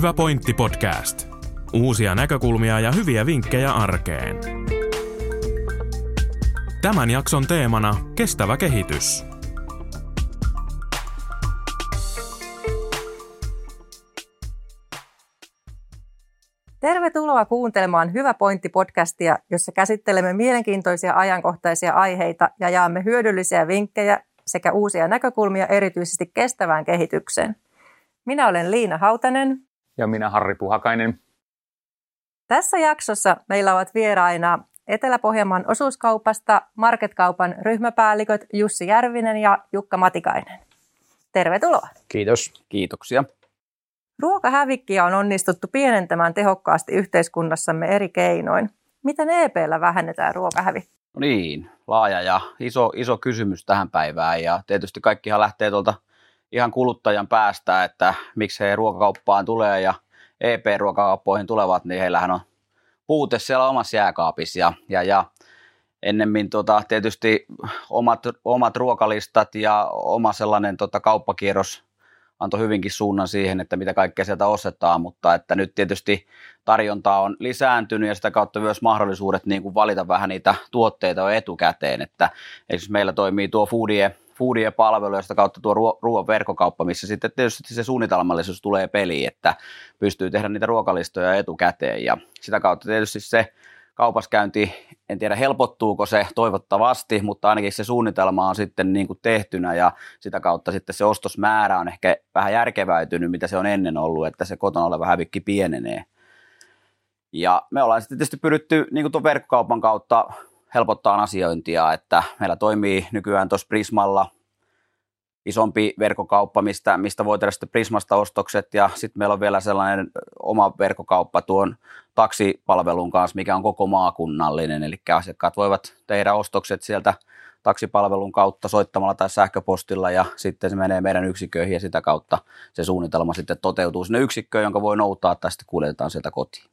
Hyvä pointti podcast. Uusia näkökulmia ja hyviä vinkkejä arkeen. Tämän jakson teemana kestävä kehitys. Tervetuloa kuuntelemaan Hyvä pointti podcastia, jossa käsittelemme mielenkiintoisia ajankohtaisia aiheita ja jaamme hyödyllisiä vinkkejä sekä uusia näkökulmia erityisesti kestävään kehitykseen. Minä olen Liina Hautanen. Ja minä Harri Puhakainen. Tässä jaksossa meillä ovat vieraina Etelä-Pohjanmaan osuuskaupasta Marketkaupan ryhmäpäälliköt Jussi Järvinen ja Jukka Matikainen. Tervetuloa. Kiitos. Kiitoksia. Ruokahävikkiä on onnistuttu pienentämään tehokkaasti yhteiskunnassamme eri keinoin. Miten EPllä vähennetään ruokahävikkiä? No niin, laaja ja iso, iso kysymys tähän päivään ja tietysti kaikkihan lähtee tuolta ihan kuluttajan päästä, että miksi he ruokakauppaan tulee ja EP-ruokakauppoihin tulevat, niin heillähän on puute siellä omassa jääkaapissa ja, ja, ja ennemmin tota, tietysti omat, omat ruokalistat ja oma sellainen tota, kauppakierros antoi hyvinkin suunnan siihen, että mitä kaikkea sieltä ostetaan, mutta että nyt tietysti tarjonta on lisääntynyt ja sitä kautta myös mahdollisuudet niin kuin valita vähän niitä tuotteita jo etukäteen, että esimerkiksi meillä toimii tuo foodie, foodie palvelu ja sitä kautta tuo ruoan verkkokauppa, missä sitten tietysti se suunnitelmallisuus tulee peliin, että pystyy tehdä niitä ruokalistoja etukäteen ja sitä kautta tietysti se kaupaskäynti, en tiedä helpottuuko se toivottavasti, mutta ainakin se suunnitelma on sitten niin kuin tehtynä ja sitä kautta sitten se ostosmäärä on ehkä vähän järkeväytynyt, mitä se on ennen ollut, että se kotona oleva hävikki pienenee. Ja me ollaan sitten tietysti pyritty niin kuin tuon verkkokaupan kautta helpottaa asiointia, että meillä toimii nykyään tuossa Prismalla isompi verkkokauppa, mistä, mistä voi tehdä sitten Prismasta ostokset ja sitten meillä on vielä sellainen oma verkkokauppa tuon taksipalvelun kanssa, mikä on koko maakunnallinen, eli asiakkaat voivat tehdä ostokset sieltä taksipalvelun kautta soittamalla tai sähköpostilla ja sitten se menee meidän yksiköihin ja sitä kautta se suunnitelma sitten toteutuu sinne yksikköön, jonka voi noutaa tai sitten kuljetetaan sieltä kotiin.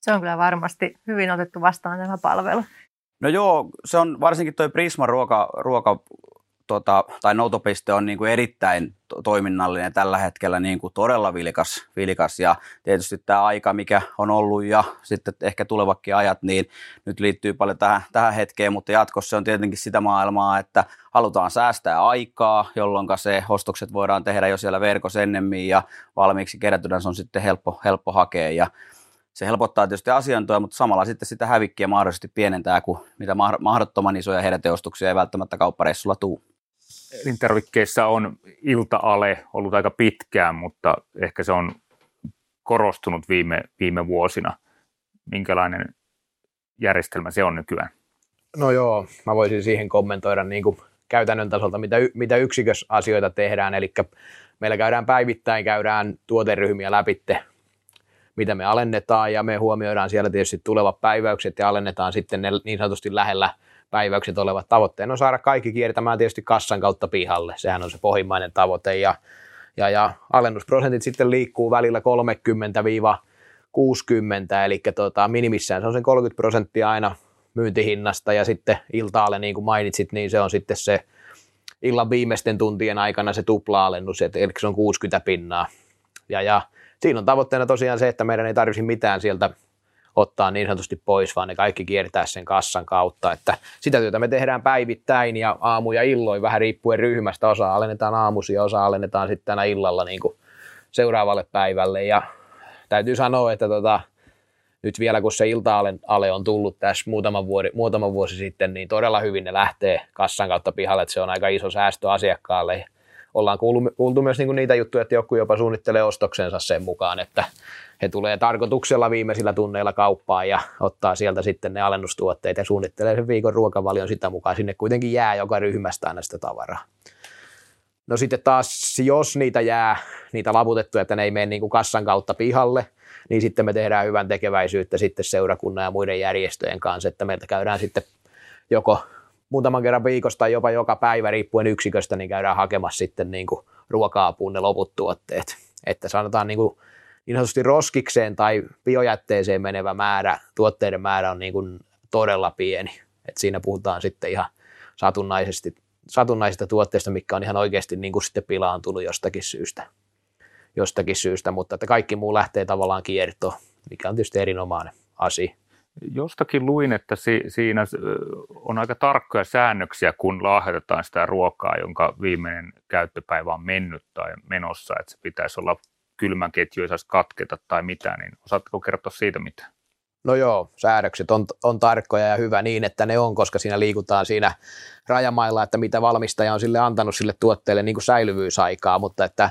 Se on kyllä varmasti hyvin otettu vastaan tämä palvelu. No joo, se on varsinkin tuo Prisma ruoka, ruoka tota, tai noutopiste on niin kuin erittäin toiminnallinen tällä hetkellä niin kuin todella vilkas, vilkas. Ja tietysti tämä aika, mikä on ollut ja sitten ehkä tulevakin ajat, niin nyt liittyy paljon tähän, tähän hetkeen, mutta jatkossa on tietenkin sitä maailmaa, että halutaan säästää aikaa, jolloin se ostokset voidaan tehdä jo siellä verkossa ennemmin ja valmiiksi kerätynä se on sitten helppo, helppo hakea. Ja se helpottaa tietysti asiantoja, mutta samalla sitten sitä hävikkiä mahdollisesti pienentää, kun mitä mahdottoman isoja heräteostuksia ei välttämättä kauppareissulla tule elintarvikkeissa on ilta-ale ollut aika pitkään, mutta ehkä se on korostunut viime, viime vuosina. Minkälainen järjestelmä se on nykyään? No joo, mä voisin siihen kommentoida niin kuin käytännön tasolta, mitä, mitä yksikösasioita tehdään. Eli meillä käydään päivittäin, käydään tuoteryhmiä läpitte, mitä me alennetaan ja me huomioidaan siellä tietysti tulevat päiväykset ja alennetaan sitten ne niin sanotusti lähellä päiväykset olevat tavoitteena on saada kaikki kiertämään tietysti kassan kautta pihalle. Sehän on se pohjimmainen tavoite ja, ja, ja alennusprosentit sitten liikkuu välillä 30-60, eli tota, minimissään se on sen 30 prosenttia aina myyntihinnasta ja sitten iltaalle, niin kuin mainitsit, niin se on sitten se illan viimeisten tuntien aikana se tupla-alennus, eli se on 60 pinnaa. Ja, ja siinä on tavoitteena tosiaan se, että meidän ei tarvitsisi mitään sieltä ottaa niin sanotusti pois, vaan ne kaikki kiertää sen kassan kautta. Että sitä työtä me tehdään päivittäin ja aamu ja illoin vähän riippuen ryhmästä. Osa alennetaan aamusi ja osa alennetaan sitten tänä illalla niin kuin seuraavalle päivälle. Ja täytyy sanoa, että tota, nyt vielä kun se ilta-ale on tullut tässä muutama, vuosi, muutama vuosi sitten, niin todella hyvin ne lähtee kassan kautta pihalle, että se on aika iso säästö asiakkaalle ollaan kuultu, kuultu myös niin kuin niitä juttuja, että joku jopa suunnittelee ostoksensa sen mukaan, että he tulee tarkoituksella viimeisillä tunneilla kauppaan ja ottaa sieltä sitten ne alennustuotteet ja suunnittelee sen viikon ruokavalion sitä mukaan. Sinne kuitenkin jää joka ryhmästä aina sitä tavaraa. No sitten taas, jos niitä jää, niitä laputettuja, että ne ei mene niin kuin kassan kautta pihalle, niin sitten me tehdään hyvän tekeväisyyttä sitten seurakunnan ja muiden järjestöjen kanssa, että meiltä käydään sitten joko muutaman kerran viikosta tai jopa joka päivä riippuen yksiköstä, niin käydään hakemassa sitten niin kuin ruoka-apuun ne loput tuotteet. Että sanotaan niin, kuin niin sanotusti roskikseen tai biojätteeseen menevä määrä, tuotteiden määrä on niin kuin todella pieni. Et siinä puhutaan sitten ihan satunnaisesti, satunnaisista tuotteista, mikä on ihan oikeasti niin kuin sitten pilaantunut jostakin syystä. jostakin syystä, mutta että kaikki muu lähtee tavallaan kiertoon, mikä on tietysti erinomainen asia. Jostakin luin, että si- siinä on aika tarkkoja säännöksiä, kun lahjoitetaan sitä ruokaa, jonka viimeinen käyttöpäivä on mennyt tai menossa, että se pitäisi olla kylmän ketju ei saisi katketa tai mitä, niin osaatko kertoa siitä mitä? No joo, säädökset on, on tarkkoja ja hyvä niin, että ne on, koska siinä liikutaan siinä rajamailla, että mitä valmistaja on sille antanut sille tuotteelle niin kuin säilyvyysaikaa, mutta että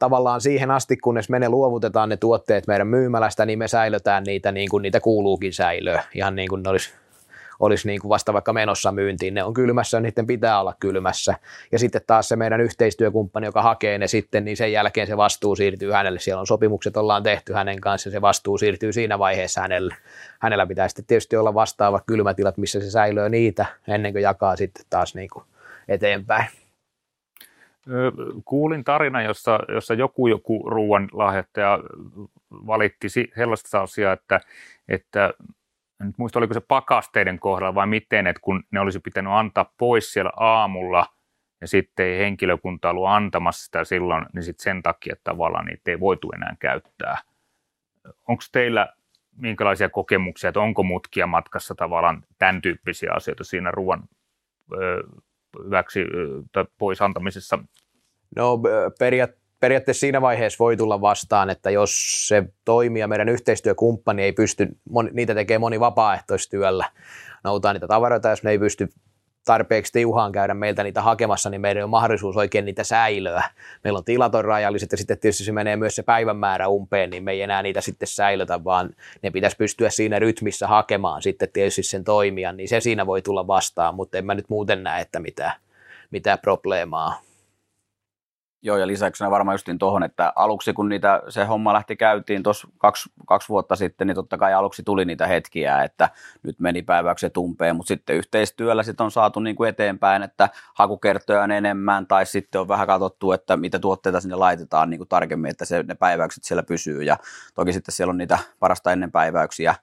tavallaan siihen asti, kunnes me ne luovutetaan ne tuotteet meidän myymälästä, niin me säilötään niitä niin kuin niitä kuuluukin säilöä, ihan niin kuin ne olisi olisi niin kuin vasta vaikka menossa myyntiin. Ne on kylmässä niiden pitää olla kylmässä. Ja sitten taas se meidän yhteistyökumppani, joka hakee ne sitten, niin sen jälkeen se vastuu siirtyy hänelle. Siellä on sopimukset, ollaan tehty hänen kanssa se vastuu siirtyy siinä vaiheessa hänelle. Hänellä pitää sitten tietysti olla vastaavat kylmätilat, missä se säilöö niitä ennen kuin jakaa sitten taas niin kuin eteenpäin. Kuulin tarina, jossa, jossa joku joku ruoan lahjoittaja valitti sellaista asiaa, että, että en muista, oliko se pakasteiden kohdalla vai miten, että kun ne olisi pitänyt antaa pois siellä aamulla ja sitten ei henkilökunta ollut antamassa sitä silloin, niin sitten sen takia tavallaan niitä ei voitu enää käyttää. Onko teillä minkälaisia kokemuksia, että onko mutkia matkassa tavallaan tämän tyyppisiä asioita siinä ruoan hyväksi pois antamisessa? No periaat, periaatteessa siinä vaiheessa voi tulla vastaan, että jos se toimija, meidän yhteistyökumppani ei pysty, niitä tekee moni vapaaehtoistyöllä, noutaa niitä tavaroita, jos ne ei pysty tarpeeksi tiuhaan käydä meiltä niitä hakemassa, niin meidän on mahdollisuus oikein niitä säilöä. Meillä on tilat on rajalliset ja sitten tietysti se menee myös se päivämäärä umpeen, niin me ei enää niitä sitten säilötä, vaan ne pitäisi pystyä siinä rytmissä hakemaan sitten tietysti sen toimijan, niin se siinä voi tulla vastaan, mutta en mä nyt muuten näe, että mitään, mitään probleemaa Joo, ja lisäksi varmaan justiin tuohon, että aluksi kun niitä, se homma lähti käytiin tuossa kaksi, kaksi, vuotta sitten, niin totta kai aluksi tuli niitä hetkiä, että nyt meni päiväykset umpeen, mutta sitten yhteistyöllä sitten on saatu niin kuin eteenpäin, että hakukertoja on enemmän, tai sitten on vähän katsottu, että mitä tuotteita sinne laitetaan niin kuin tarkemmin, että se, ne päiväykset siellä pysyy, ja toki sitten siellä on niitä parasta ennen päiväyksiä,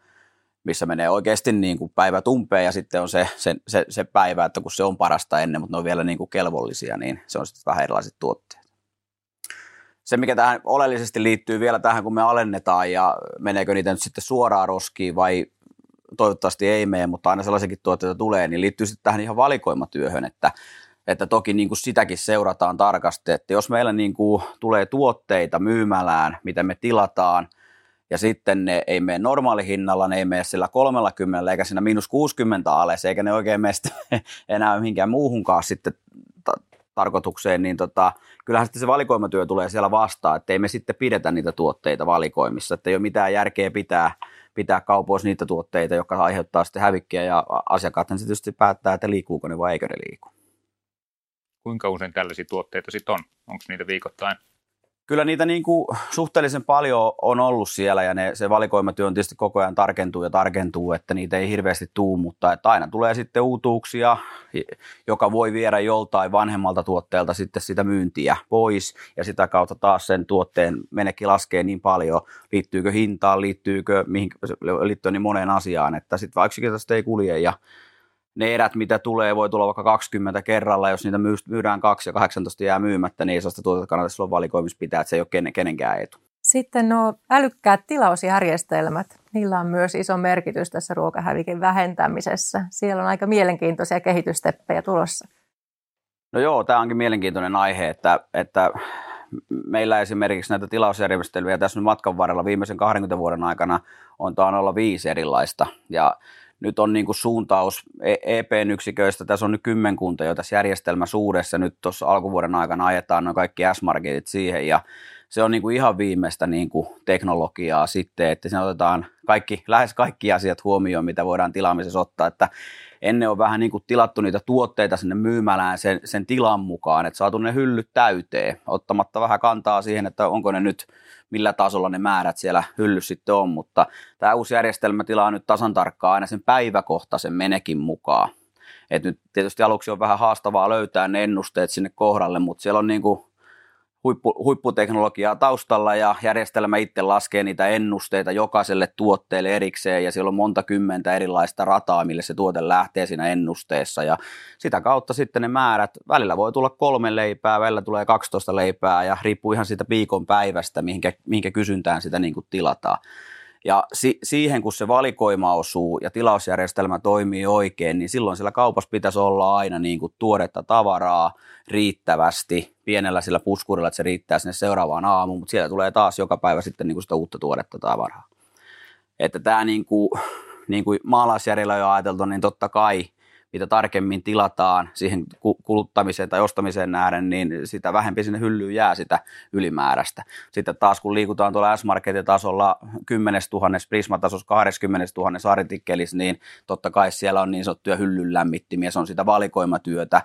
missä menee oikeasti niin kuin päivä tumpeen ja sitten on se, se, se, se päivä, että kun se on parasta ennen, mutta ne on vielä niin kuin kelvollisia, niin se on sitten vähän erilaiset tuotteet se, mikä tähän oleellisesti liittyy vielä tähän, kun me alennetaan ja meneekö niitä nyt sitten suoraan roskiin vai toivottavasti ei mene, mutta aina sellaisenkin tuotteita tulee, niin liittyy sitten tähän ihan valikoimatyöhön, että, että toki niin kuin sitäkin seurataan tarkasti, että jos meillä niin kuin tulee tuotteita myymälään, mitä me tilataan, ja sitten ne ei mene normaalihinnalla, ne ei mene sillä 30 eikä siinä miinus 60 alas, eikä ne oikein mene enää mihinkään muuhunkaan sitten tarkoitukseen, niin tota, kyllähän sitten se valikoimatyö tulee siellä vastaan, että ei me sitten pidetä niitä tuotteita valikoimissa, että ei ole mitään järkeä pitää, pitää kaupoissa niitä tuotteita, jotka aiheuttaa sitten hävikkiä ja asiakkaat sitten tietysti päättää, että liikkuuko ne vai eikö ne liiku. Kuinka usein tällaisia tuotteita sitten on? Onko niitä viikoittain? Kyllä niitä niin kuin suhteellisen paljon on ollut siellä ja ne, se valikoimatyö on tietysti koko ajan tarkentuu ja tarkentuu, että niitä ei hirveästi tuu, mutta että aina tulee sitten uutuuksia, joka voi viedä joltain vanhemmalta tuotteelta sitten sitä myyntiä pois ja sitä kautta taas sen tuotteen menekki laskee niin paljon, liittyykö hintaan, liittyykö mihin, liittyy niin moneen asiaan, että sitten vaikka sitä ei kulje ja ne erät, mitä tulee, voi tulla vaikka 20 kerralla, jos niitä myydään kaksi ja 18 jää myymättä, niin sitä tuotetta kannata silloin valikoimissa pitää, että se ei ole kenen, kenenkään etu. Sitten nuo älykkäät tilausjärjestelmät, niillä on myös iso merkitys tässä ruokahävikin vähentämisessä. Siellä on aika mielenkiintoisia kehitysteppejä tulossa. No joo, tämä onkin mielenkiintoinen aihe, että, että meillä esimerkiksi näitä tilausjärjestelyjä tässä nyt matkan varrella viimeisen 20 vuoden aikana on tainnut olla viisi erilaista. Ja nyt on niin kuin suuntaus EPn yksiköistä, tässä on nyt kymmenkunta jo tässä järjestelmäsuudessa, nyt tuossa alkuvuoden aikana ajetaan noin kaikki S-marketit siihen ja se on niin kuin ihan viimeistä niin kuin teknologiaa sitten, että siinä otetaan kaikki, lähes kaikki asiat huomioon, mitä voidaan tilaamisessa ottaa, että ennen on vähän niin kuin tilattu niitä tuotteita sinne myymälään sen, sen tilan mukaan, että saatu ne hyllyt täyteen, ottamatta vähän kantaa siihen, että onko ne nyt millä tasolla ne määrät siellä hyllyssä sitten on, mutta tämä uusi järjestelmä tilaa nyt tasan tarkkaan aina sen päiväkohtaisen menekin mukaan. Et nyt tietysti aluksi on vähän haastavaa löytää ne ennusteet sinne kohdalle, mutta siellä on niin kuin huippu, huipputeknologiaa taustalla ja järjestelmä itse laskee niitä ennusteita jokaiselle tuotteelle erikseen ja siellä on monta kymmentä erilaista rataa, mille se tuote lähtee siinä ennusteessa ja sitä kautta sitten ne määrät, välillä voi tulla kolme leipää, välillä tulee 12 leipää ja riippuu ihan siitä viikon päivästä, mihinkä, mihinkä kysyntään sitä niin kuin tilataan. Ja si- siihen, kun se valikoima osuu ja tilausjärjestelmä toimii oikein, niin silloin sillä kaupassa pitäisi olla aina niin kuin tuoretta tavaraa riittävästi pienellä sillä puskurilla, että se riittää sinne seuraavaan aamuun, mutta siellä tulee taas joka päivä sitten niin kuin sitä uutta tuoretta tavaraa. Että tämä niin kuin, niin kuin maalaisjärjellä on jo ajateltu, niin totta kai – mitä tarkemmin tilataan siihen kuluttamiseen tai ostamiseen nähden, niin sitä vähempi sinne hyllyyn jää sitä ylimääräistä. Sitten taas kun liikutaan tuolla S-Marketin tasolla 10 000 Prisma-tasossa 20 000 artikkelissa, niin totta kai siellä on niin sanottuja hyllyn lämmittimiä, se on sitä valikoimatyötä,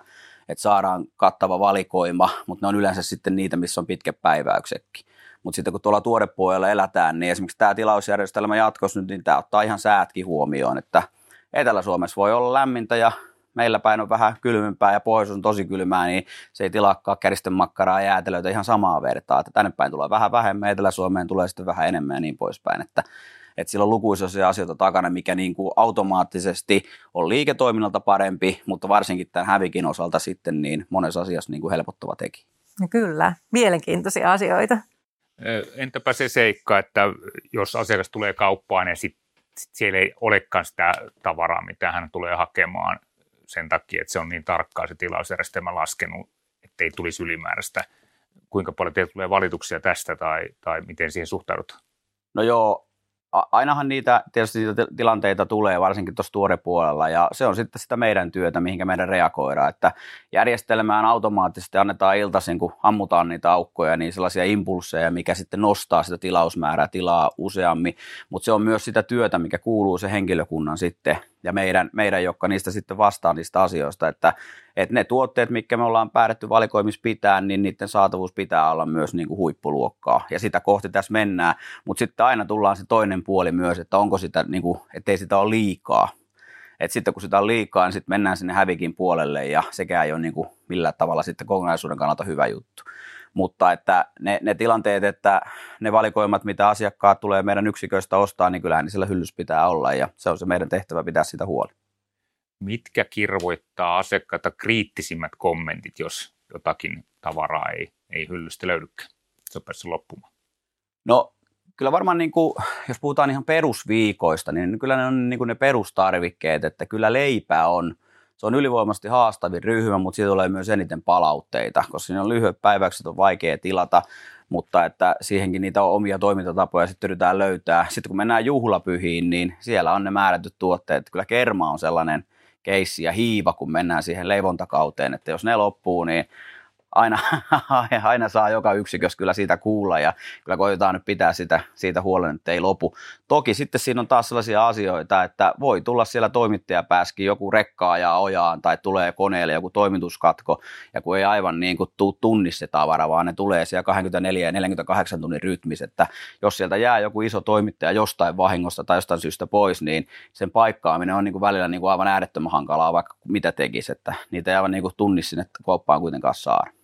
että saadaan kattava valikoima, mutta ne on yleensä sitten niitä, missä on pitkä päiväyksetkin. Mutta sitten kun tuolla tuorepuolella elätään, niin esimerkiksi tämä tilausjärjestelmä jatkossa nyt, niin tämä ottaa ihan säätkin huomioon, että – Etelä-Suomessa voi olla lämmintä ja meillä päin on vähän kylmempää ja pohjois on tosi kylmää, niin se ei tilaakaan käristen makkaraa ja jäätelöitä ihan samaa vertaa. Että tänne päin tulee vähän vähemmän, Etelä-Suomeen tulee sitten vähän enemmän ja niin poispäin. Että, että sillä on lukuisia asioita takana, mikä niin kuin automaattisesti on liiketoiminnalta parempi, mutta varsinkin tämän hävikin osalta sitten niin monessa asiassa niin kuin helpottava teki. No kyllä, mielenkiintoisia asioita. Entäpä se seikka, että jos asiakas tulee kauppaan ja sitten sit siellä ei olekaan sitä tavaraa, mitä hän tulee hakemaan sen takia, että se on niin tarkkaa se tilausjärjestelmä laskenut, ettei tulisi ylimääräistä. Kuinka paljon teille tulee valituksia tästä tai, tai miten siihen suhtaudutaan? No joo, ainahan niitä tietysti niitä tilanteita tulee, varsinkin tuossa tuorepuolella, ja se on sitten sitä meidän työtä, mihinkä meidän reagoidaan, että järjestelmään automaattisesti annetaan iltaisin, kun ammutaan niitä aukkoja, niin sellaisia impulseja, mikä sitten nostaa sitä tilausmäärää tilaa useammin, mutta se on myös sitä työtä, mikä kuuluu se henkilökunnan sitten ja meidän, meidän jotka niistä sitten vastaa niistä asioista, että, että ne tuotteet, mitkä me ollaan päätetty valikoimissa pitää, niin niiden saatavuus pitää olla myös niin kuin huippuluokkaa. Ja sitä kohti tässä mennään, mutta sitten aina tullaan se toinen puoli myös, että onko sitä, niin kuin, ettei sitä ole liikaa, et sitten kun sitä on liikaa, niin sitten mennään sinne hävikin puolelle ja sekään ei ole niin kuin millään tavalla sitten kokonaisuuden kannalta hyvä juttu mutta että ne, ne tilanteet, että ne valikoimat, mitä asiakkaat tulee meidän yksiköistä ostaa, niin kyllähän sillä hyllys pitää olla ja se on se meidän tehtävä pitää sitä huoli. Mitkä kirvoittaa asiakkaita kriittisimmät kommentit, jos jotakin tavaraa ei, ei hyllystä löydykään? Se on päässyt loppumaan. No kyllä varmaan, niin kuin, jos puhutaan ihan perusviikoista, niin kyllä ne on niin kuin ne perustarvikkeet, että kyllä leipä on – se on ylivoimaisesti haastavin ryhmä, mutta siitä tulee myös eniten palautteita, koska siinä on lyhyet päiväkset, on vaikea tilata, mutta että siihenkin niitä on omia toimintatapoja sitten yritetään löytää. Sitten kun mennään juhlapyhiin, niin siellä on ne määrätyt tuotteet. Kyllä kerma on sellainen keissi ja hiiva, kun mennään siihen leivontakauteen, että jos ne loppuu, niin aina, aina saa joka yksikössä kyllä siitä kuulla ja kyllä koitetaan nyt pitää sitä, siitä huolen, että ei lopu. Toki sitten siinä on taas sellaisia asioita, että voi tulla siellä toimittajapääskin joku rekkaa ja ojaan tai tulee koneelle joku toimituskatko ja kun ei aivan niin kuin tuu tunni se tavara, vaan ne tulee siellä 24 ja 48 tunnin rytmis, että jos sieltä jää joku iso toimittaja jostain vahingosta tai jostain syystä pois, niin sen paikkaaminen on niin kuin välillä niin kuin aivan äärettömän hankalaa, vaikka mitä tekisi, että niitä ei aivan niin kuin tunni sinne kauppaan kuitenkaan saada.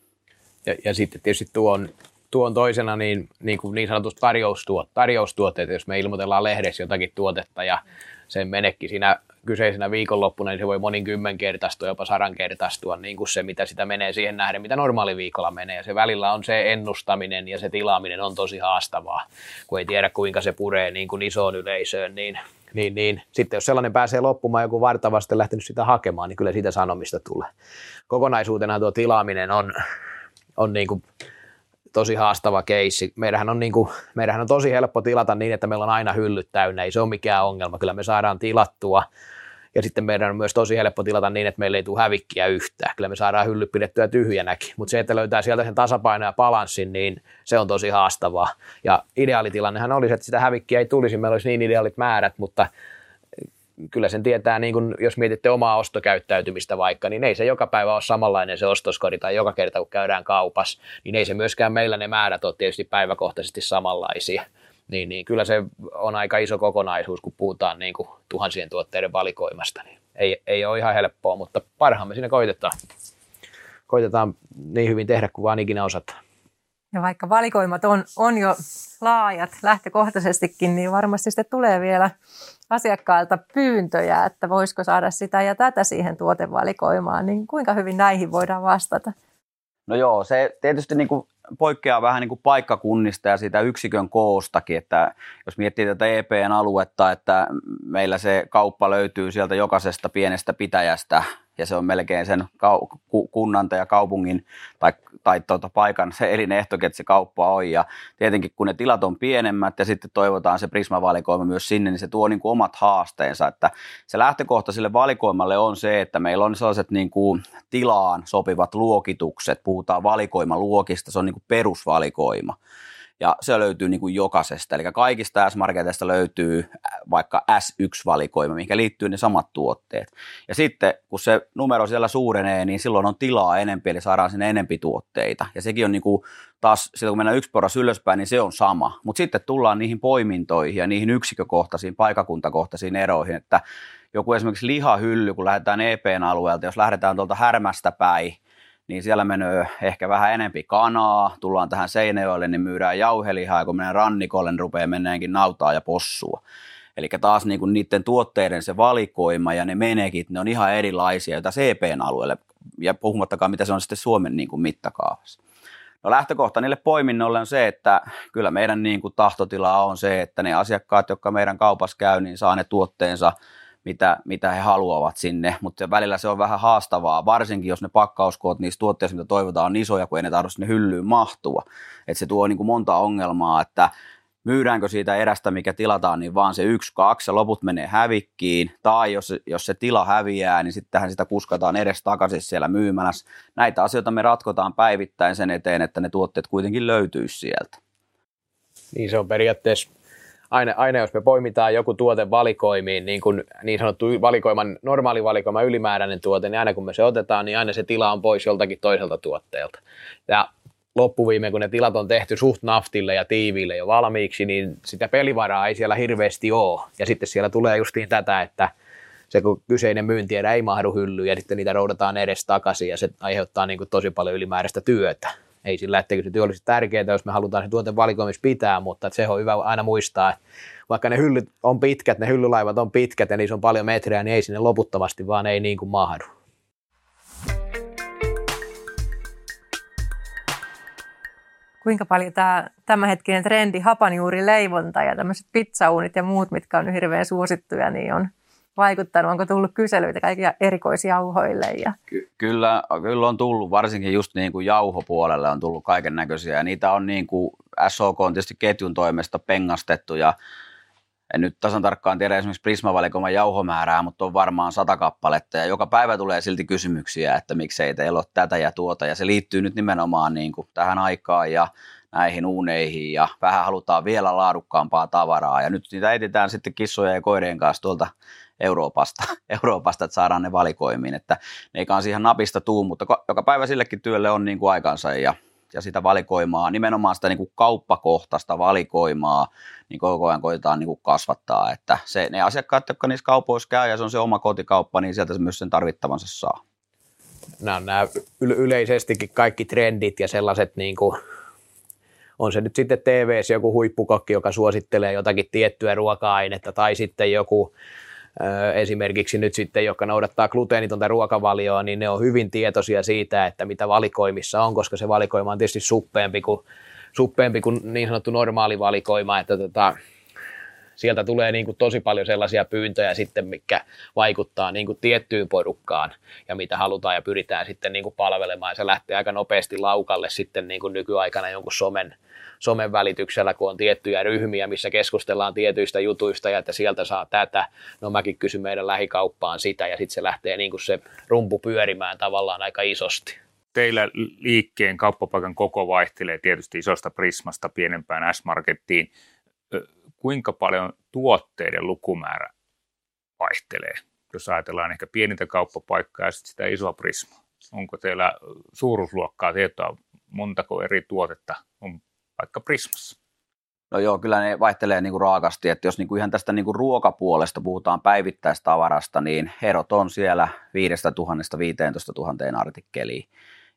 Ja, ja sitten tietysti tuon, tuon toisena niin, niin, kuin niin sanotusti tarjoustuot, tarjoustuotteet, jos me ilmoitellaan lehdessä jotakin tuotetta ja sen menekki siinä kyseisenä viikonloppuna, niin se voi monin kymmenkertaistua, jopa sadankertaistua, niin kuin se, mitä sitä menee siihen nähden, mitä normaali viikolla menee. Ja se välillä on se ennustaminen ja se tilaaminen on tosi haastavaa, kun ei tiedä kuinka se puree niin kuin isoon yleisöön, niin, niin, niin. Sitten jos sellainen pääsee loppumaan, joku vartavasti lähtenyt sitä hakemaan, niin kyllä siitä sanomista tulee. Kokonaisuutena tuo tilaaminen on, on niin kuin tosi haastava keissi. Meidähän on, niin kuin, meidähän on tosi helppo tilata niin, että meillä on aina hyllyt täynnä, ei se ole mikään ongelma. Kyllä me saadaan tilattua ja sitten meidän on myös tosi helppo tilata niin, että meillä ei tule hävikkiä yhtään. Kyllä me saadaan hyllyt pidettyä tyhjänäkin, mutta se, että löytää sieltä sen tasapainon ja balanssin, niin se on tosi haastavaa. Ja ideaalitilannehan olisi, että sitä hävikkiä ei tulisi, meillä olisi niin ideaalit määrät, mutta kyllä sen tietää, niin kun, jos mietitte omaa ostokäyttäytymistä vaikka, niin ei se joka päivä ole samanlainen se ostoskori tai joka kerta kun käydään kaupassa, niin ei se myöskään meillä ne määrät ole tietysti päiväkohtaisesti samanlaisia. Niin, niin kyllä se on aika iso kokonaisuus, kun puhutaan niin kuin tuhansien tuotteiden valikoimasta. Niin ei, ei ole ihan helppoa, mutta parhaamme siinä koitetaan. Koitetaan niin hyvin tehdä kuin vaan ikinä osataan. Ja vaikka valikoimat on, on jo laajat lähtökohtaisestikin, niin varmasti sitten tulee vielä asiakkailta pyyntöjä, että voisiko saada sitä ja tätä siihen tuotevalikoimaan, niin kuinka hyvin näihin voidaan vastata? No joo, se tietysti niin kuin poikkeaa vähän niin kuin paikkakunnista ja siitä yksikön koostakin, että jos miettii tätä EPn aluetta, että meillä se kauppa löytyy sieltä jokaisesta pienestä pitäjästä ja se on melkein sen kunnan ja kaupungin tai, tai tuota paikan se elinehto, että se kauppa on. Ja tietenkin kun ne tilat on pienemmät ja sitten toivotaan se Prisma-valikoima myös sinne, niin se tuo niin kuin omat haasteensa. Että se lähtökohta sille valikoimalle on se, että meillä on sellaiset niin kuin tilaan sopivat luokitukset, puhutaan valikoimaluokista, se on niin kuin perusvalikoima ja se löytyy niin kuin jokaisesta. Eli kaikista S-marketeista löytyy äh, vaikka S1-valikoima, mikä liittyy ne samat tuotteet. Ja sitten kun se numero siellä suurenee, niin silloin on tilaa enempi, eli saadaan sinne enempi tuotteita. Ja sekin on niin kuin taas, silloin kun mennään yksi porras ylöspäin, niin se on sama. Mutta sitten tullaan niihin poimintoihin ja niihin yksikkökohtaisiin, paikakuntakohtaisiin eroihin, että joku esimerkiksi lihahylly, kun lähdetään EPn alueelta, jos lähdetään tuolta härmästä päin, niin siellä menee ehkä vähän enempi kanaa, tullaan tähän Seinäjoelle, niin myydään jauhelihaa, ja kun mennään rannikolle, niin rupeaa mennäänkin nautaa ja possua. Eli taas niin kuin niiden tuotteiden se valikoima ja ne menekit, ne on ihan erilaisia, joita CPn alueelle, ja puhumattakaan mitä se on sitten Suomen niin kuin mittakaavassa. No lähtökohta niille poiminnolle on se, että kyllä meidän niin kuin tahtotila on se, että ne asiakkaat, jotka meidän kaupassa käy, niin saa ne tuotteensa – mitä, mitä he haluavat sinne, mutta välillä se on vähän haastavaa, varsinkin jos ne pakkauskoot niistä tuotteista, mitä toivotaan, on isoja, kun ei ne tarvitse sinne hyllyyn mahtua. että se tuo niin kuin monta ongelmaa, että myydäänkö siitä erästä, mikä tilataan, niin vaan se yksi, kaksi ja loput menee hävikkiin. Tai jos, jos se tila häviää, niin sittenhän sitä kuskataan edes takaisin siellä myymälässä. Näitä asioita me ratkotaan päivittäin sen eteen, että ne tuotteet kuitenkin löytyisi sieltä. Niin se on periaatteessa aina, aina jos me poimitaan joku tuote valikoimiin, niin, kuin niin sanottu valikoiman, normaali valikoima ylimääräinen tuote, niin aina kun me se otetaan, niin aina se tila on pois joltakin toiselta tuotteelta. Ja loppuviime, kun ne tilat on tehty suht naftille ja tiiviille jo valmiiksi, niin sitä pelivaraa ei siellä hirveästi ole. Ja sitten siellä tulee justiin tätä, että se kun kyseinen myyntierä ei mahdu hyllyyn ja sitten niitä roudataan edes takaisin ja se aiheuttaa niin kuin tosi paljon ylimääräistä työtä ei sillä, etteikö se työ olisi tärkeää, jos me halutaan se tuote valikoimissa pitää, mutta se on hyvä aina muistaa, että vaikka ne hyllyt on pitkät, ne hyllylaivat on pitkät ja niissä on paljon metriä, niin ei sinne loputtomasti vaan ei niin kuin mahdu. Kuinka paljon tämä tämänhetkinen trendi, hapanjuurileivonta ja tämmöiset pizzaunit ja muut, mitkä on hirveän suosittuja, niin on vaikuttanut? Onko tullut kyselyitä kaikkia erikoisjauhoille? Ja... Ky- kyllä, kyllä on tullut, varsinkin just niin kuin jauhopuolelle on tullut kaiken näköisiä. Ja niitä on niin kuin SOK on tietysti ketjun toimesta pengastettu ja en nyt tasan tarkkaan tiedä esimerkiksi Prisma-valikoiman jauhomäärää, mutta on varmaan sata kappaletta ja joka päivä tulee silti kysymyksiä, että miksei teillä ole tätä ja tuota ja se liittyy nyt nimenomaan niin kuin tähän aikaan ja näihin uuneihin ja vähän halutaan vielä laadukkaampaa tavaraa ja nyt niitä etsitään sitten kissoja ja koirien kanssa tuolta Euroopasta, Euroopasta, että saadaan ne valikoimiin, että ne ei kanssa ihan napista tuu, mutta joka päivä sillekin työlle on niin kuin aikansa ja, ja sitä valikoimaa, nimenomaan sitä niin kuin kauppakohtaista valikoimaa, niin koko ajan koitetaan niin kuin kasvattaa, että se, ne asiakkaat, jotka niissä kaupoissa käy ja se on se oma kotikauppa, niin sieltä se myös sen tarvittavansa saa. Nämä nämä yleisestikin kaikki trendit ja sellaiset niin kuin on se nyt sitten tv joku huippukokki, joka suosittelee jotakin tiettyä ruoka-ainetta tai sitten joku esimerkiksi nyt sitten, jotka noudattaa gluteenitonta ruokavalioa, niin ne on hyvin tietoisia siitä, että mitä valikoimissa on, koska se valikoima on tietysti suppeempi kuin, suppeempi kuin niin sanottu normaali valikoima, että tota, sieltä tulee niin kuin tosi paljon sellaisia pyyntöjä sitten, mikä vaikuttaa niin kuin tiettyyn porukkaan ja mitä halutaan ja pyritään sitten niin kuin palvelemaan. Ja se lähtee aika nopeasti laukalle sitten niin kuin nykyaikana jonkun somen, somen välityksellä, kun on tiettyjä ryhmiä, missä keskustellaan tietyistä jutuista ja että sieltä saa tätä. No mäkin kysyn meidän lähikauppaan sitä ja sitten se lähtee niin kuin se rumpu pyörimään tavallaan aika isosti. Teillä liikkeen kauppapaikan koko vaihtelee tietysti isosta prismasta pienempään S-markettiin. Kuinka paljon tuotteiden lukumäärä vaihtelee, jos ajatellaan ehkä pienintä kauppapaikkaa ja sitten sitä isoa prismaa? Onko teillä suuruusluokkaa tietoa, montako eri tuotetta vaikka Prismassa? No joo, kyllä ne vaihtelee niin kuin raakasti, että jos niin kuin ihan tästä niin kuin ruokapuolesta puhutaan päivittäistavarasta, niin erot on siellä 5000 15 000 artikkeliin.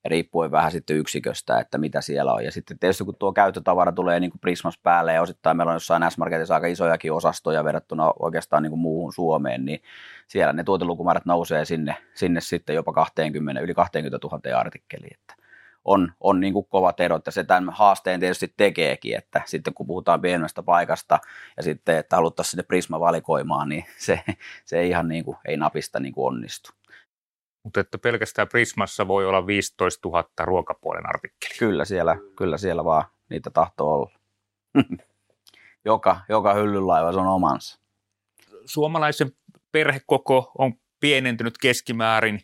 ja riippuen vähän sitten yksiköstä, että mitä siellä on. Ja sitten tietysti kun tuo käyttötavara tulee niin kuin Prismas päälle ja osittain meillä on jossain S-Marketissa aika isojakin osastoja verrattuna oikeastaan niin kuin muuhun Suomeen, niin siellä ne tuotelukumäärät nousee sinne, sinne sitten jopa 20, yli 20 000 artikkeliin. Että on, on niin kuin kovat erot ja se tämän haasteen tietysti tekeekin, että sitten kun puhutaan pienemmästä paikasta ja sitten, että haluttaisiin sinne Prisma valikoimaan, niin se, se ei ihan niin kuin, ei napista niin kuin onnistu. Mutta että pelkästään Prismassa voi olla 15 000 ruokapuolen artikkeli. Kyllä siellä, kyllä siellä vaan niitä tahtoo olla. joka, joka hyllylaiva on omansa. Suomalaisen perhekoko on pienentynyt keskimäärin,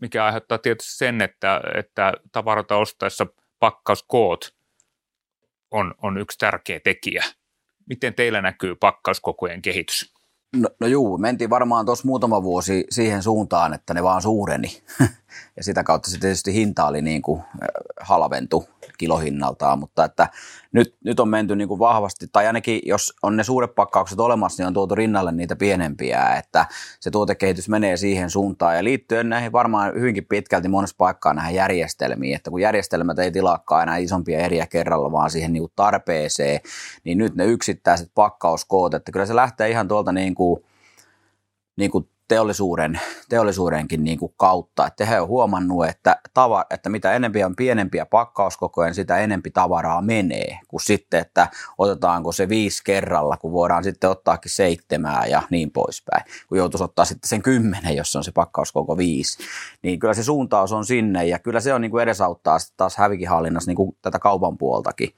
mikä aiheuttaa tietysti sen, että, että tavaroita ostaessa pakkauskoot on, on yksi tärkeä tekijä. Miten teillä näkyy pakkauskokojen kehitys? No, no juu, mentiin varmaan tuossa muutama vuosi siihen suuntaan, että ne vaan suureni. ja sitä kautta se tietysti hinta oli niin kuin halventu kilohinnaltaan, mutta että nyt, nyt on menty niin kuin vahvasti, tai ainakin jos on ne suuret pakkaukset olemassa, niin on tuotu rinnalle niitä pienempiä, että se tuotekehitys menee siihen suuntaan, ja liittyen näihin varmaan hyvinkin pitkälti monessa paikkaa näihin järjestelmiin, että kun järjestelmät ei tilaakaan enää isompia eriä kerralla, vaan siihen niin kuin tarpeeseen, niin nyt ne yksittäiset pakkauskoot, että kyllä se lähtee ihan tuolta niin kuin, niin kuin teollisuuden, teollisuudenkin niin kuin kautta, että he on huomannut, että, tava, että mitä enempi on pienempiä pakkauskokoja, sitä enempi tavaraa menee, kuin sitten, että otetaanko se viisi kerralla, kun voidaan sitten ottaakin seitsemää ja niin poispäin, kun joutuisi ottaa sitten sen kymmenen, jos on se pakkauskoko viisi, niin kyllä se suuntaus on sinne ja kyllä se on niin kuin edesauttaa sitten taas hävikihallinnassa niin kuin tätä kaupan puoltakin.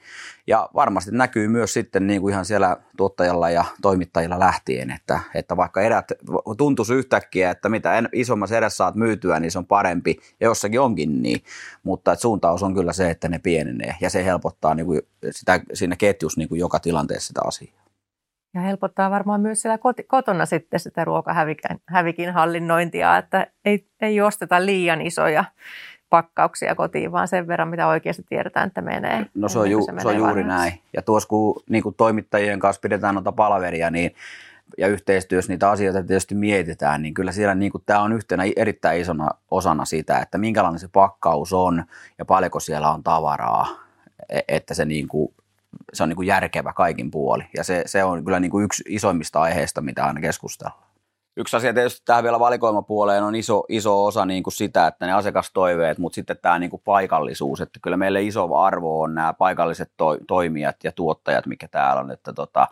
Ja varmasti näkyy myös sitten niin kuin ihan siellä tuottajalla ja toimittajilla lähtien, että, että vaikka erät tuntuisi yhtäkkiä, että mitä en, isommassa edessä saat myytyä, niin se on parempi, ja jossakin onkin niin, mutta että suuntaus on kyllä se, että ne pienenee, ja se helpottaa niin kuin sitä, siinä ketjussa niin kuin joka tilanteessa sitä asiaa. Ja helpottaa varmaan myös siellä kotona sitten sitä ruokahävikin hallinnointia, että ei, ei osteta liian isoja pakkauksia kotiin, vaan sen verran, mitä oikeasti tiedetään, että menee. No se on, ju, se, se on juuri näin. Ja tuossa kun niin kuin toimittajien kanssa pidetään noita palaveria, niin ja yhteistyössä niitä asioita tietysti mietitään, niin kyllä siellä niin tämä on yhtenä erittäin isona osana sitä, että minkälainen se pakkaus on ja paljonko siellä on tavaraa, e, että se, niin kuin, se on niin kuin järkevä kaikin puoli. Ja se, se on kyllä niin kuin yksi isoimmista aiheista, mitä aina keskustellaan. Yksi asia tietysti tähän vielä valikoimapuoleen on iso, iso osa niin kuin sitä, että ne asiakastoiveet, mutta sitten tämä niin kuin paikallisuus, että kyllä meille iso arvo on nämä paikalliset to, toimijat ja tuottajat, mikä täällä on, että tota,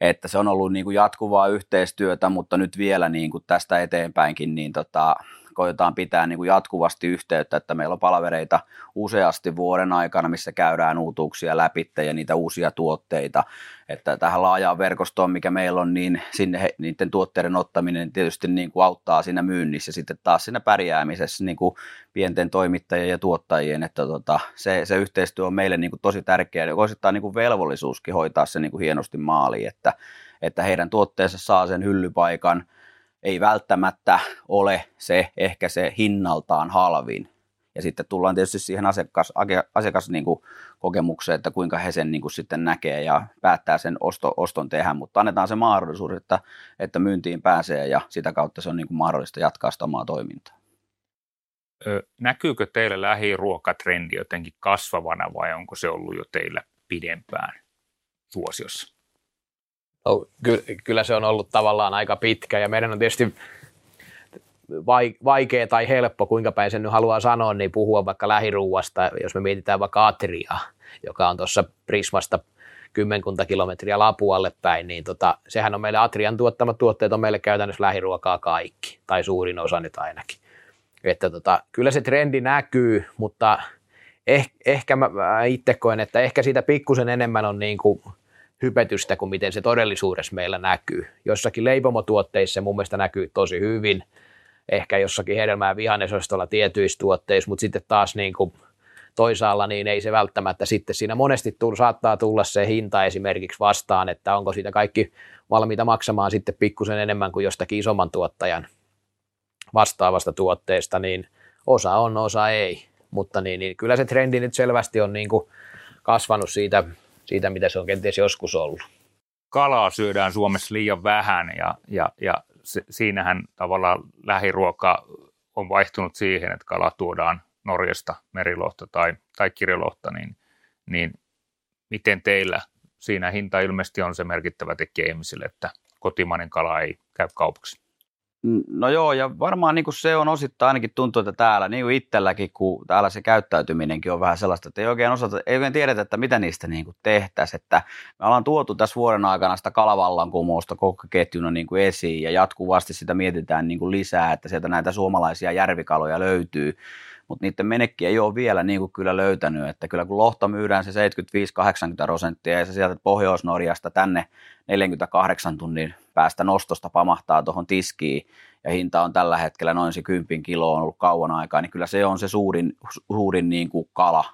että se on ollut niin kuin jatkuvaa yhteistyötä, mutta nyt vielä niin kuin tästä eteenpäinkin, niin tota, koitetaan pitää niin kuin jatkuvasti yhteyttä, että meillä on palavereita useasti vuoden aikana, missä käydään uutuuksia läpi ja niitä uusia tuotteita. Että tähän laajaan verkostoon, mikä meillä on, niin sinne he, niiden tuotteiden ottaminen tietysti niin kuin auttaa siinä myynnissä sitten taas siinä pärjäämisessä niin kuin pienten toimittajien ja tuottajien, että tota, se, se, yhteistyö on meille niin kuin tosi tärkeää ja osittain niin kuin velvollisuuskin hoitaa se niin kuin hienosti maaliin, että, että heidän tuotteensa saa sen hyllypaikan – ei välttämättä ole se ehkä se hinnaltaan halvin. Ja sitten tullaan tietysti siihen asiakas, asiakas niin kuin kokemukseen, että kuinka he sen niin kuin sitten näkee ja päättää sen osto, oston tehdä, mutta annetaan se mahdollisuus, että, että myyntiin pääsee ja sitä kautta se on niin kuin mahdollista jatkaa sitä omaa toimintaa. Näkyykö teille lähiruokatrendi jotenkin kasvavana vai onko se ollut jo teillä pidempään suosiossa? No, kyllä se on ollut tavallaan aika pitkä ja meidän on tietysti vaikea tai helppo, kuinka päin sen nyt haluaa sanoa, niin puhua vaikka lähiruuasta, jos me mietitään vaikka Atriaa, joka on tuossa Prismasta kymmenkunta kilometriä Lapualle päin, niin tota, sehän on meille Atrian tuottamat tuotteet on meille käytännössä lähiruokaa kaikki, tai suurin osa nyt ainakin. Että tota, kyllä se trendi näkyy, mutta eh, ehkä mä, mä itse koen, että ehkä siitä pikkusen enemmän on niin kuin hypetystä kuin miten se todellisuudessa meillä näkyy. Jossakin leipomotuotteissa mun mielestä näkyy tosi hyvin, ehkä jossakin hedelmää vihannesostolla tietyissä tuotteissa, mutta sitten taas niin kuin toisaalla niin ei se välttämättä sitten siinä monesti tull, saattaa tulla se hinta esimerkiksi vastaan, että onko siitä kaikki valmiita maksamaan sitten pikkusen enemmän kuin jostakin isomman tuottajan vastaavasta tuotteesta, niin osa on, osa ei. Mutta niin, niin kyllä se trendi nyt selvästi on niin kuin kasvanut siitä siitä, mitä se on kenties joskus ollut. Kalaa syödään Suomessa liian vähän ja, ja, ja se, siinähän tavallaan lähiruoka on vaihtunut siihen, että kala tuodaan Norjasta merilohta tai, tai kirjolohta, niin, niin miten teillä siinä hinta ilmeisesti on se merkittävä tekijä ihmisille, että kotimainen kala ei käy kaupaksi? No joo, ja varmaan niin kuin se on osittain ainakin tuntuu, että täällä, niin kuin itselläkin, kun täällä se käyttäytyminenkin on vähän sellaista, että ei oikein, osata, ei oikein tiedetä, että mitä niistä niin kuin tehtäisiin. Että me ollaan tuotu tässä vuoden aikana sitä kalavallankumousta koko ketjuna niin kuin esiin, ja jatkuvasti sitä mietitään niin kuin lisää, että sieltä näitä suomalaisia järvikaloja löytyy mutta niiden menekki ei ole vielä niin kuin kyllä löytänyt, että kyllä kun lohta myydään se 75-80 prosenttia ja se sieltä Pohjois-Norjasta tänne 48 tunnin päästä nostosta pamahtaa tuohon tiskiin ja hinta on tällä hetkellä noin se 10 kilo on ollut kauan aikaa, niin kyllä se on se suurin, suurin niin kuin kala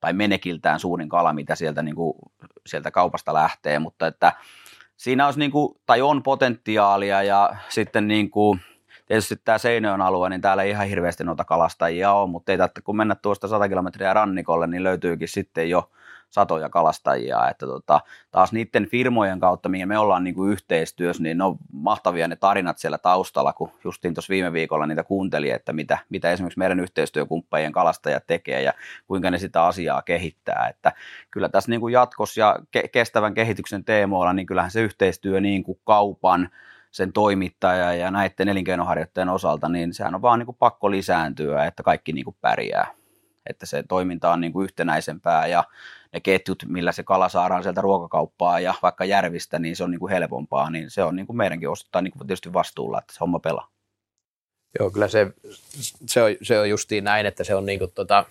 tai menekiltään suurin kala, mitä sieltä, niin kuin, sieltä kaupasta lähtee, mutta että siinä olisi niin kuin, tai on potentiaalia ja sitten niin kuin, tietysti tämä Seinäjoen alue, niin täällä ei ihan hirveästi noita kalastajia ole, mutta ei tarvitse, kun mennä tuosta 100 kilometriä rannikolle, niin löytyykin sitten jo satoja kalastajia, että tota, taas niiden firmojen kautta, mihin me ollaan niin kuin yhteistyössä, niin ne on mahtavia ne tarinat siellä taustalla, kun justiin tuossa viime viikolla niitä kuunteli, että mitä, mitä esimerkiksi meidän yhteistyökumppanien kalastajat tekee ja kuinka ne sitä asiaa kehittää, että kyllä tässä niin kuin jatkossa ja ke- kestävän kehityksen teemoilla, niin kyllähän se yhteistyö niin kuin kaupan, sen toimittaja ja näiden elinkeinoharjoittajien osalta, niin sehän on vaan niin kuin pakko lisääntyä, että kaikki niin kuin pärjää. Että se toiminta on niin kuin yhtenäisempää ja ne ketjut, millä se kala saadaan sieltä ruokakauppaa ja vaikka järvistä, niin se on niin kuin helpompaa, niin se on niin kuin meidänkin osittain niin kuin tietysti vastuulla, että se homma pelaa. Joo, kyllä se, se, on, se on justiin näin, että se on niin kuin tota,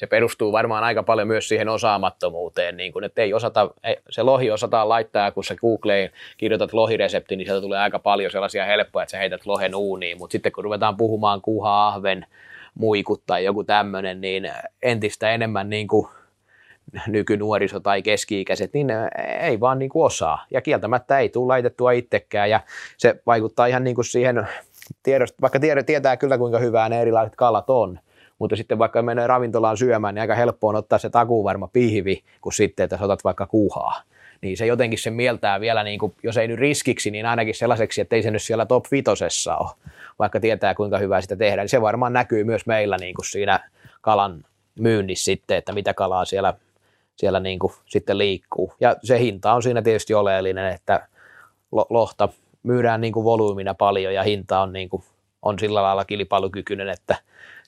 se perustuu varmaan aika paljon myös siihen osaamattomuuteen, niin kuin, että ei osata, se lohi osataan laittaa, kun sä Googleen kirjoitat lohiresepti, niin sieltä tulee aika paljon sellaisia helppoja, että sä heität lohen uuniin, mutta sitten kun ruvetaan puhumaan kuha, ahven, muikut tai joku tämmöinen, niin entistä enemmän niin kuin nykynuoriso tai keski-ikäiset, niin ei vaan niin kuin osaa. Ja kieltämättä ei tule laitettua itsekään ja se vaikuttaa ihan niin kuin siihen tiedosta, vaikka tietää kyllä kuinka hyvää ne erilaiset kalat on, mutta sitten vaikka menee ravintolaan syömään, niin aika helppo on ottaa se takuvarma pihvi, kun sitten, että otat vaikka kuhaa. Niin se jotenkin se mieltää vielä, niin kuin, jos ei nyt riskiksi, niin ainakin sellaiseksi, että ei se nyt siellä top vitosessa ole, vaikka tietää kuinka hyvää sitä tehdään. Niin se varmaan näkyy myös meillä niin kuin siinä kalan myynnissä sitten, että mitä kalaa siellä, siellä niin kuin sitten liikkuu. Ja se hinta on siinä tietysti oleellinen, että lohta myydään niin kuin volyymina paljon ja hinta on, niin kuin, on sillä lailla kilpailukykyinen, että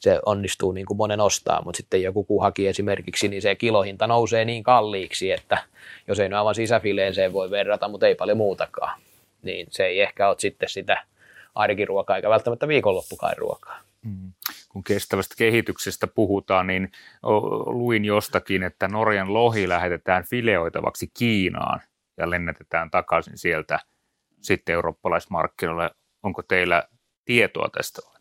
se onnistuu niin kuin monen ostaa, mutta sitten joku kuhaki esimerkiksi, niin se kilohinta nousee niin kalliiksi, että jos ei no aivan sisäfileeseen voi verrata, mutta ei paljon muutakaan, niin se ei ehkä ole sitten sitä arkiruokaa eikä välttämättä viikonloppukaan ruokaa. Mm. Kun kestävästä kehityksestä puhutaan, niin luin jostakin, että Norjan lohi lähetetään fileoitavaksi Kiinaan ja lennätetään takaisin sieltä sitten eurooppalaismarkkinoille. Onko teillä tietoa tästä?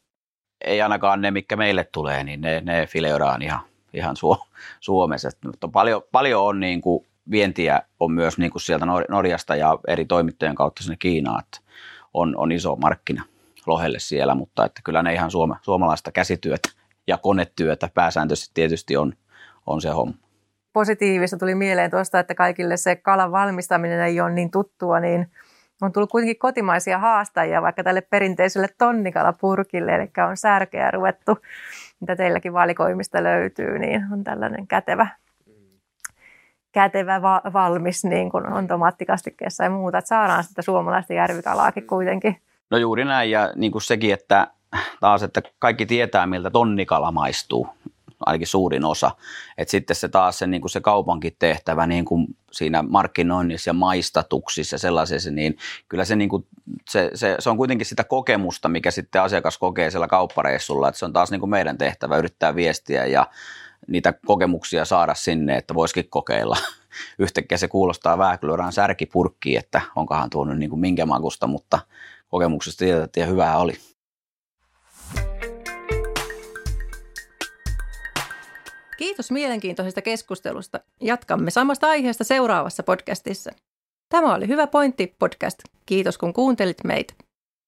ei ainakaan ne, mikä meille tulee, niin ne, ne fileodaan ihan, ihan Su- Suomessa. Mutta paljon, paljon on niin kuin, vientiä on myös niin kuin sieltä Norjasta ja eri toimittajien kautta sinne Kiinaan, että on, on iso markkina lohelle siellä, mutta että kyllä ne ihan suome, suomalaista käsityötä ja konetyötä pääsääntöisesti tietysti on, on se homma. Positiivista tuli mieleen tuosta, että kaikille se kalan valmistaminen ei ole niin tuttua, niin – on tullut kuitenkin kotimaisia haastajia vaikka tälle perinteiselle tonnikalapurkille, eli on särkeä ruvettu, mitä teilläkin valikoimista löytyy, niin on tällainen kätevä, kätevä va- valmis niin kuin on tomaattikastikkeessa ja muuta, että saadaan sitä suomalaista järvikalaakin kuitenkin. No juuri näin ja niin kuin sekin, että taas, että kaikki tietää, miltä tonnikala maistuu ainakin suurin osa. Et sitten se taas se, niin kuin se kaupankin tehtävä niin kuin siinä markkinoinnissa ja maistatuksissa sellaisessa, niin kyllä se, niin kuin, se, se, se, on kuitenkin sitä kokemusta, mikä sitten asiakas kokee siellä kauppareissulla, että se on taas niin kuin meidän tehtävä yrittää viestiä ja niitä kokemuksia saada sinne, että voisikin kokeilla. Yhtäkkiä se kuulostaa kyllä särkipurkkiin, että onkohan tuonut niin kuin minkä makusta, mutta kokemuksesta tiedetään, että hyvää oli. Kiitos mielenkiintoisesta keskustelusta. Jatkamme samasta aiheesta seuraavassa podcastissa. Tämä oli Hyvä pointti podcast. Kiitos kun kuuntelit meitä.